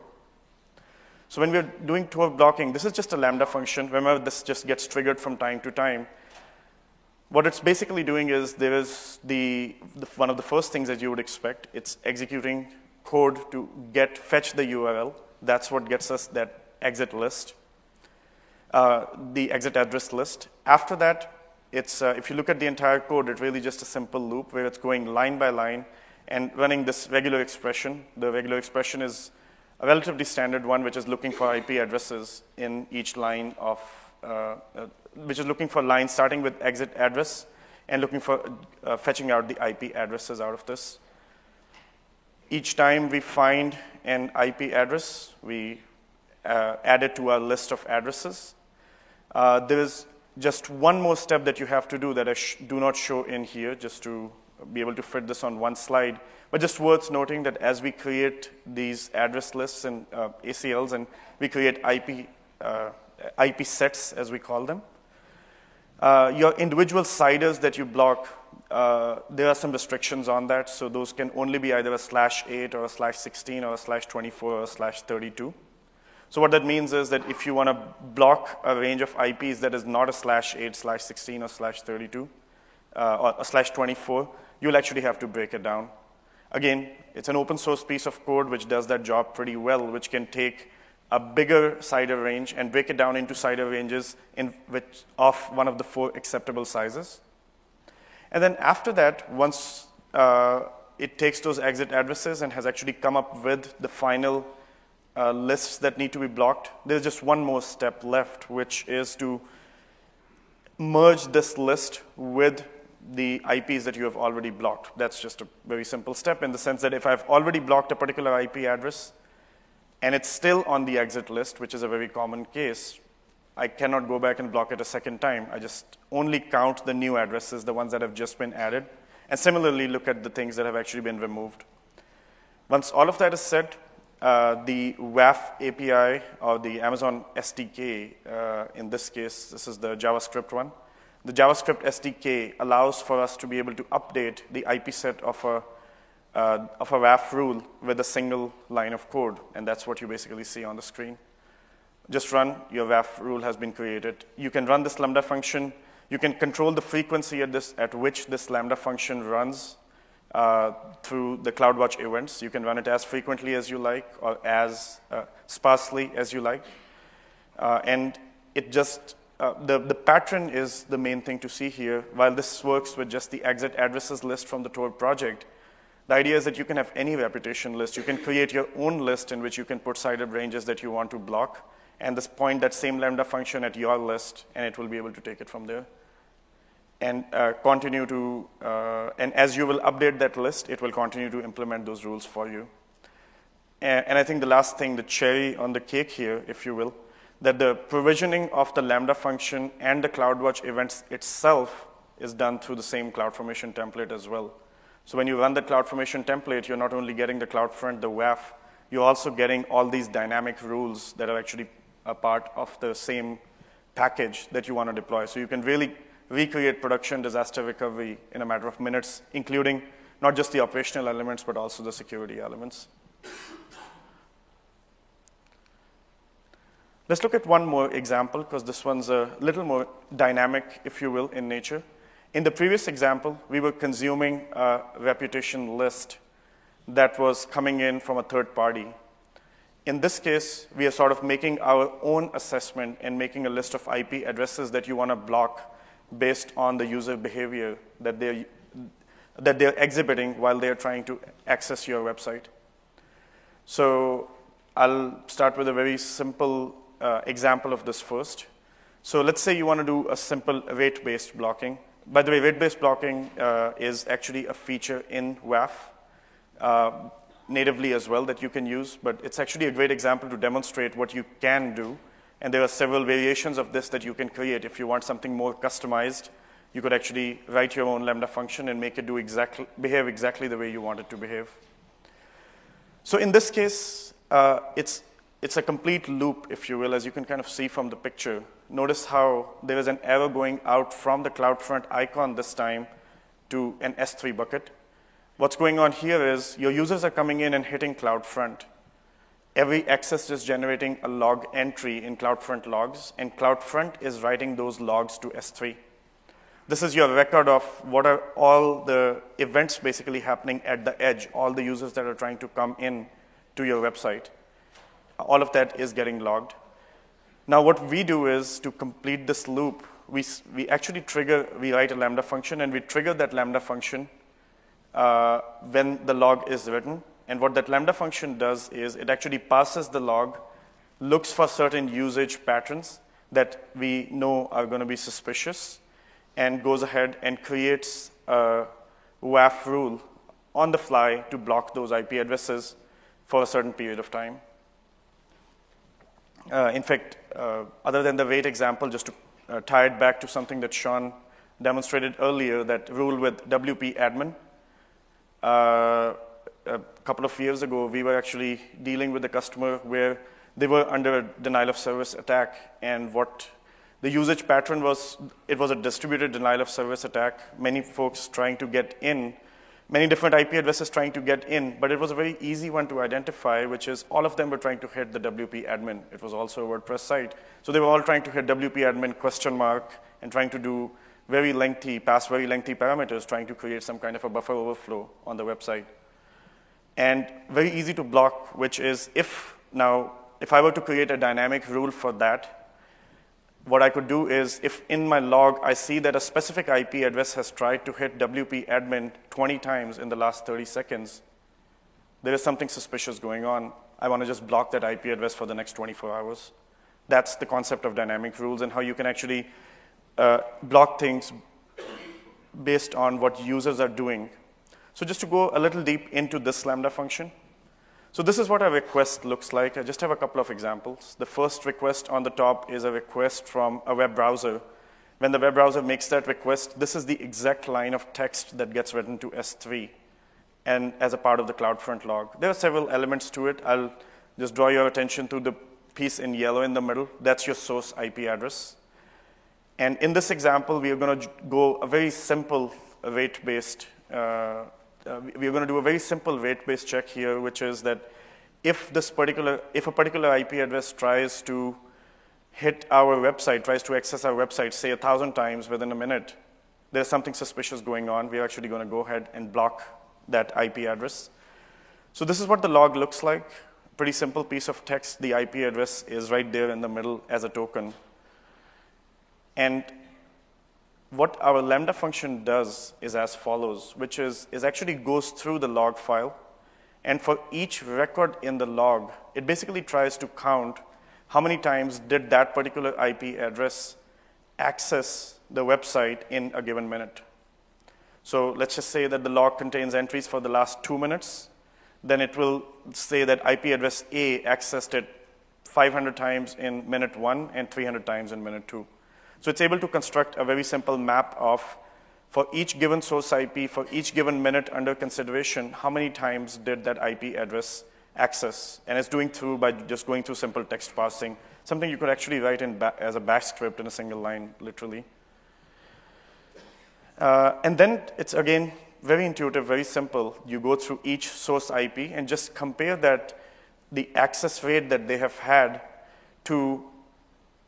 So when we're doing Tor blocking, this is just a Lambda function. Remember, this just gets triggered from time to time. What it's basically doing is there is the, the, one of the first things that you would expect. It's executing code to get fetch the URL. That's what gets us that exit list, uh, the exit address list. After that, it's, uh, if you look at the entire code, it's really just a simple loop where it's going line by line and running this regular expression. The regular expression is a relatively standard one, which is looking for IP addresses in each line of, uh, uh, which is looking for lines starting with exit address and looking for uh, fetching out the IP addresses out of this. Each time we find an IP address, we uh, added to our list of addresses. Uh, there is just one more step that you have to do that I do not show in here, just to be able to fit this on one slide. But just worth noting that as we create these address lists and uh, ACLs, and we create IP, uh, IP sets, as we call them, uh, your individual CIDRs that you block, uh, there are some restrictions on that. So those can only be either a slash 8 or a slash 16 or a slash 24 or a slash 32. So what that means is that if you want to block a range of IPs that is not a slash 8, slash 16, or slash 32, uh, or a slash 24, you'll actually have to break it down. Again, it's an open source piece of code which does that job pretty well, which can take a bigger CIDR range and break it down into CIDR ranges in which, of one of the four acceptable sizes. And then after that, once uh, it takes those exit addresses and has actually come up with the final uh, lists that need to be blocked, there's just one more step left, which is to merge this list with the IPs that you have already blocked. That's just a very simple step in the sense that if I've already blocked a particular IP address and it's still on the exit list, which is a very common case, I cannot go back and block it a second time. I just only count the new addresses, the ones that have just been added, and similarly look at the things that have actually been removed. Once all of that is set, uh, the WAF API or the Amazon SDK, uh, in this case, this is the JavaScript one. The JavaScript SDK allows for us to be able to update the IP set of a, uh, of a WAF rule with a single line of code, and that's what you basically see on the screen. Just run, your WAF rule has been created. You can run this Lambda function. You can control the frequency at, this, at which this Lambda function runs uh, through the CloudWatch events. You can run it as frequently as you like or as uh, sparsely as you like. Uh, and it just, uh, the, the pattern is the main thing to see here. While this works with just the exit addresses list from the Tor project, the idea is that you can have any reputation list. You can create your own list in which you can put CIDR ranges that you want to block and this point that same Lambda function at your list, and it will be able to take it from there. And uh, continue to, uh, and as you will update that list, it will continue to implement those rules for you. And, and I think the last thing, the cherry on the cake here, if you will, that the provisioning of the Lambda function and the CloudWatch events itself is done through the same CloudFormation template as well. So when you run the CloudFormation template, you're not only getting the CloudFront, the WAF, you're also getting all these dynamic rules that are actually a part of the same package that you want to deploy. So you can really recreate production disaster recovery in a matter of minutes, including not just the operational elements, but also the security elements. Let's look at one more example, because this one's a little more dynamic, if you will, in nature. In the previous example, we were consuming a reputation list that was coming in from a third party. In this case, we are sort of making our own assessment and making a list of IP addresses that you want to block based on the user behavior that they're, that they're exhibiting while they're trying to access your website. So I'll start with a very simple uh, example of this first. So let's say you want to do a simple rate-based blocking. By the way, rate-based blocking uh, is actually a feature in WAF. Uh, natively as well that you can use, but it's actually a great example to demonstrate what you can do. And there are several variations of this that you can create. If you want something more customized, you could actually write your own Lambda function and make it do exactly, behave exactly the way you want it to behave. So in this case, uh, it's, it's a complete loop, if you will, as you can kind of see from the picture. Notice how there is an arrow going out from the CloudFront icon this time to an S3 bucket. What's going on here is your users are coming in and hitting CloudFront. Every access is generating a log entry in CloudFront logs, and CloudFront is writing those logs to S3. This is your record of what are all the events basically happening at the edge, all the users that are trying to come in to your website. All of that is getting logged. Now, what we do is to complete this loop, we, we actually trigger, we write a Lambda function, and we trigger that Lambda function uh, when the log is written. And what that Lambda function does is it actually passes the log, looks for certain usage patterns that we know are going to be suspicious, and goes ahead and creates a WAF rule on the fly to block those IP addresses for a certain period of time. Uh, in fact, uh, other than the weight example, just to uh, tie it back to something that Sean demonstrated earlier, that rule with WP admin, uh, a couple of years ago, we were actually dealing with a customer where they were under a denial of service attack, and what the usage pattern was, it was a distributed denial of service attack. Many folks trying to get in, many different IP addresses trying to get in, but it was a very easy one to identify, which is all of them were trying to hit the WP admin. It was also a WordPress site. So they were all trying to hit WP admin question mark and trying to do very lengthy, pass very lengthy parameters trying to create some kind of a buffer overflow on the website. And very easy to block, which is if now, if I were to create a dynamic rule for that, what I could do is if in my log I see that a specific IP address has tried to hit WP admin 20 times in the last 30 seconds, there is something suspicious going on. I want to just block that IP address for the next 24 hours. That's the concept of dynamic rules and how you can actually uh, block things based on what users are doing. So just to go a little deep into this Lambda function. So this is what a request looks like. I just have a couple of examples. The first request on the top is a request from a web browser. When the web browser makes that request, this is the exact line of text that gets written to S3 and as a part of the CloudFront log. There are several elements to it. I'll just draw your attention to the piece in yellow in the middle. That's your source IP address. And in this example, we are going to go a very simple rate-based uh, uh, we're going to do a very simple weight-based check here, which is that if this particular, if a particular IP address tries to hit our website, tries to access our website, say a thousand times within a minute, there's something suspicious going on. We're actually going to go ahead and block that IP address. So this is what the log looks like. Pretty simple piece of text. The IP address is right there in the middle as a token. And what our Lambda function does is as follows, which is, is actually goes through the log file. And for each record in the log, it basically tries to count how many times did that particular IP address access the website in a given minute. So let's just say that the log contains entries for the last two minutes. Then it will say that IP address A accessed it 500 times in minute one and 300 times in minute two. So it's able to construct a very simple map of, for each given source IP, for each given minute under consideration, how many times did that IP address access? And it's doing through by just going through simple text parsing, something you could actually write in as a bash script in a single line, literally. Uh, and then it's again very intuitive, very simple. You go through each source IP and just compare that the access rate that they have had to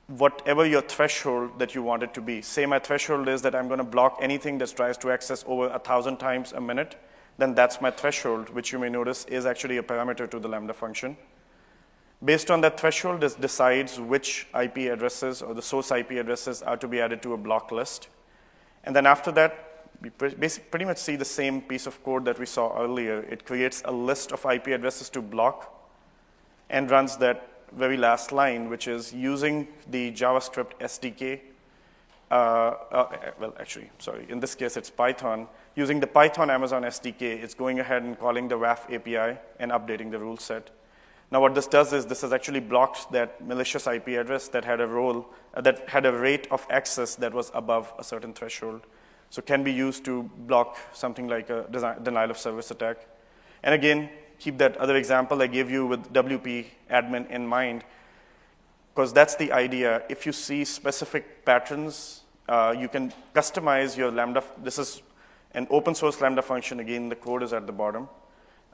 whatever your threshold that you want it to be. Say my threshold is that I'm going to block anything that tries to access over a thousand times a minute, then that's my threshold, which you may notice is actually a parameter to the Lambda function. Based on that threshold, this decides which IP addresses or the source IP addresses are to be added to a block list. And then after that, we pretty much see the same piece of code that we saw earlier. It creates a list of IP addresses to block and runs that very last line, which is using the JavaScript SDK. Uh, uh, well, actually, sorry, in this case, it's Python. Using the Python Amazon SDK, it's going ahead and calling the WAF API and updating the rule set. Now, what this does is this has actually blocked that malicious IP address that had a role, uh, that had a rate of access that was above a certain threshold. So can be used to block something like a denial of service attack. And again, keep that other example I gave you with WP admin in mind, because that's the idea. If you see specific patterns, uh, you can customize your Lambda. This is an open source Lambda function. Again, the code is at the bottom.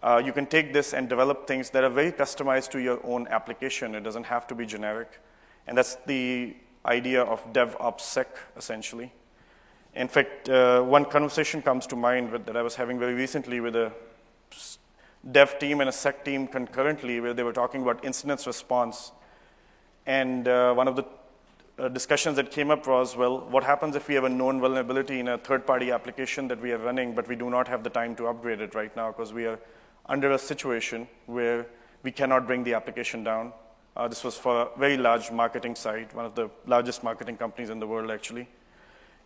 Uh, you can take this and develop things that are very customized to your own application. It doesn't have to be generic. And that's the idea of DevOpsSec, essentially. In fact, uh, one conversation comes to mind that I was having very recently with a dev team and a sec team concurrently where they were talking about incident response. And uh, one of the uh, discussions that came up was, well, what happens if we have a known vulnerability in a third-party application that we are running, but we do not have the time to upgrade it right now because we are under a situation where we cannot bring the application down. Uh, this was for a very large marketing site, one of the largest marketing companies in the world, actually.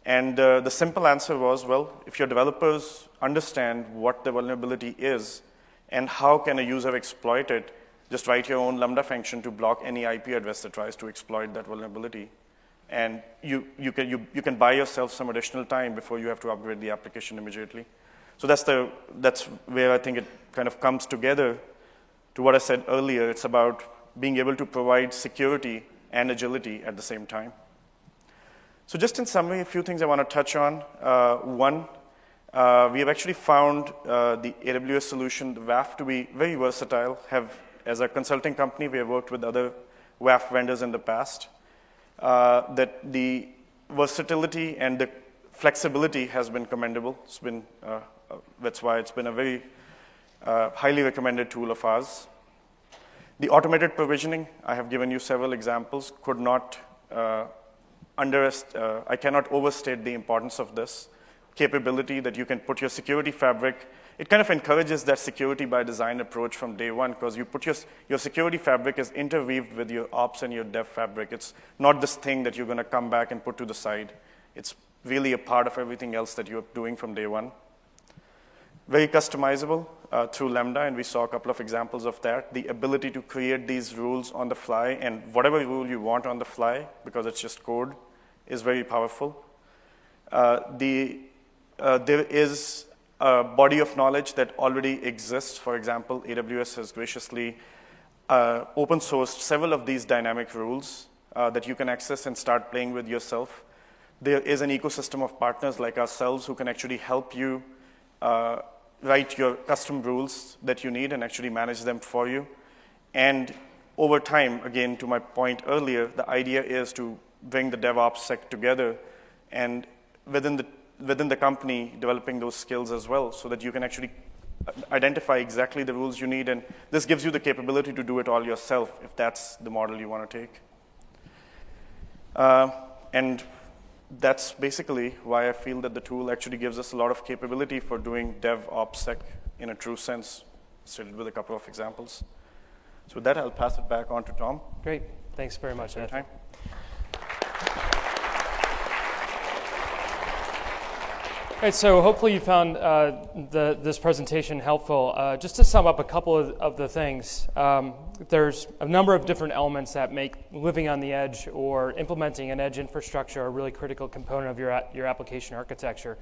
And uh, the simple answer was, well, if your developers understand what the vulnerability is, and how can a user exploit it? Just write your own Lambda function to block any IP address that tries to exploit that vulnerability. And you, you, can, you, you can buy yourself some additional time before you have to upgrade the application immediately. So that's, the, that's where I think it kind of comes together to what I said earlier. It's about being able to provide security and agility at the same time. So just in summary, a few things I want to touch on. Uh, one, uh, we have actually found uh, the AWS solution, the WAF, to be very versatile. Have, as a consulting company, we have worked with other WAF vendors in the past. Uh, that the versatility and the flexibility has been commendable. It's been, uh, uh, that's why it's been a very uh, highly recommended tool of ours. The automated provisioning, I have given you several examples, could not underest, I cannot overstate the importance of this capability that you can put your security fabric. It kind of encourages that security by design approach from day one because you put your, your security fabric is interweaved with your ops and your dev fabric. It's not this thing that you're going to come back and put to the side. It's really a part of everything else that you're doing from day one. Very customizable uh, through Lambda, and we saw a couple of examples of that. The ability to create these rules on the fly and whatever rule you want on the fly, because it's just code, is very powerful. Uh, the uh, there is a body of knowledge that already exists. For example, AWS has graciously uh, open sourced several of these dynamic rules uh, that you can access and start playing with yourself. There is an ecosystem of partners like ourselves who can actually help you uh, write your custom rules that you need and actually manage them for you. And over time, again, to my point earlier, the idea is to bring the DevOps sec together and within the, within the company developing those skills as well so that you can actually identify exactly the rules you need. And this gives you the capability to do it all yourself if that's the model you want to take. Uh, and that's basically why I feel that the tool actually gives us a lot of capability for doing DevOpsSec in a true sense, stated with a couple of examples. So with that, I'll pass it back on to Tom. Great. Thanks very much, Ed. Time. All right, so hopefully you found uh, the, this presentation helpful. Uh, just to sum up a couple of, of the things, um, there's a number of different elements that make living on the edge or implementing an edge infrastructure a really critical component of your, your application architecture.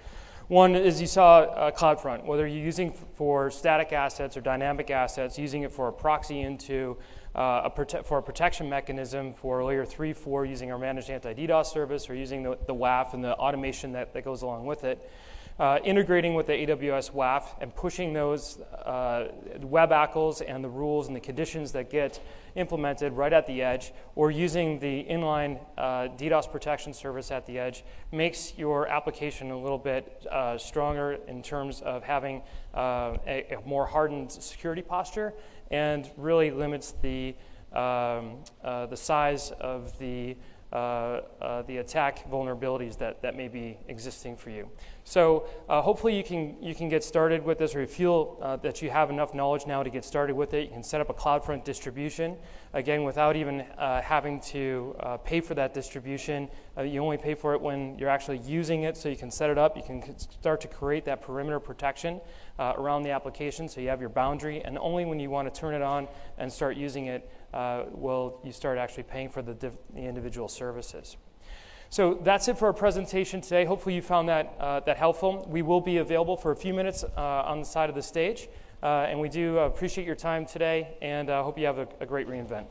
One is you saw uh, CloudFront, whether you're using for static assets or dynamic assets, using it for a proxy into uh, a prote- for a protection mechanism for layer 3, 4 using our managed anti-DDoS service or using the, the WAF and the automation that, that goes along with it. Uh, integrating with the AWS WAF and pushing those uh, web ACLs and the rules and the conditions that get implemented right at the edge, or using the inline uh, DDoS protection service at the edge, makes your application a little bit uh, stronger in terms of having uh, a, a, more hardened security posture and really limits the, um, uh, the size of the uh, uh, the attack vulnerabilities that, that may be existing for you. So uh, hopefully you can, you can get started with this or you feel uh, that you have enough knowledge now to get started with it. You can set up a CloudFront distribution, again, without even having to pay for that distribution. you only pay for it when you're actually using it, so you can set it up. You can start to create that perimeter protection around the application so you have your boundary, and only when you want to turn it on and start using it uh, will you start actually paying for the, div- the, individual services. So that's it for our presentation today. Hopefully you found that, uh, that helpful. We will be available for a few minutes uh, on the side of the stage. Uh, and we do appreciate your time today and uh, hope you have a, a great reInvent.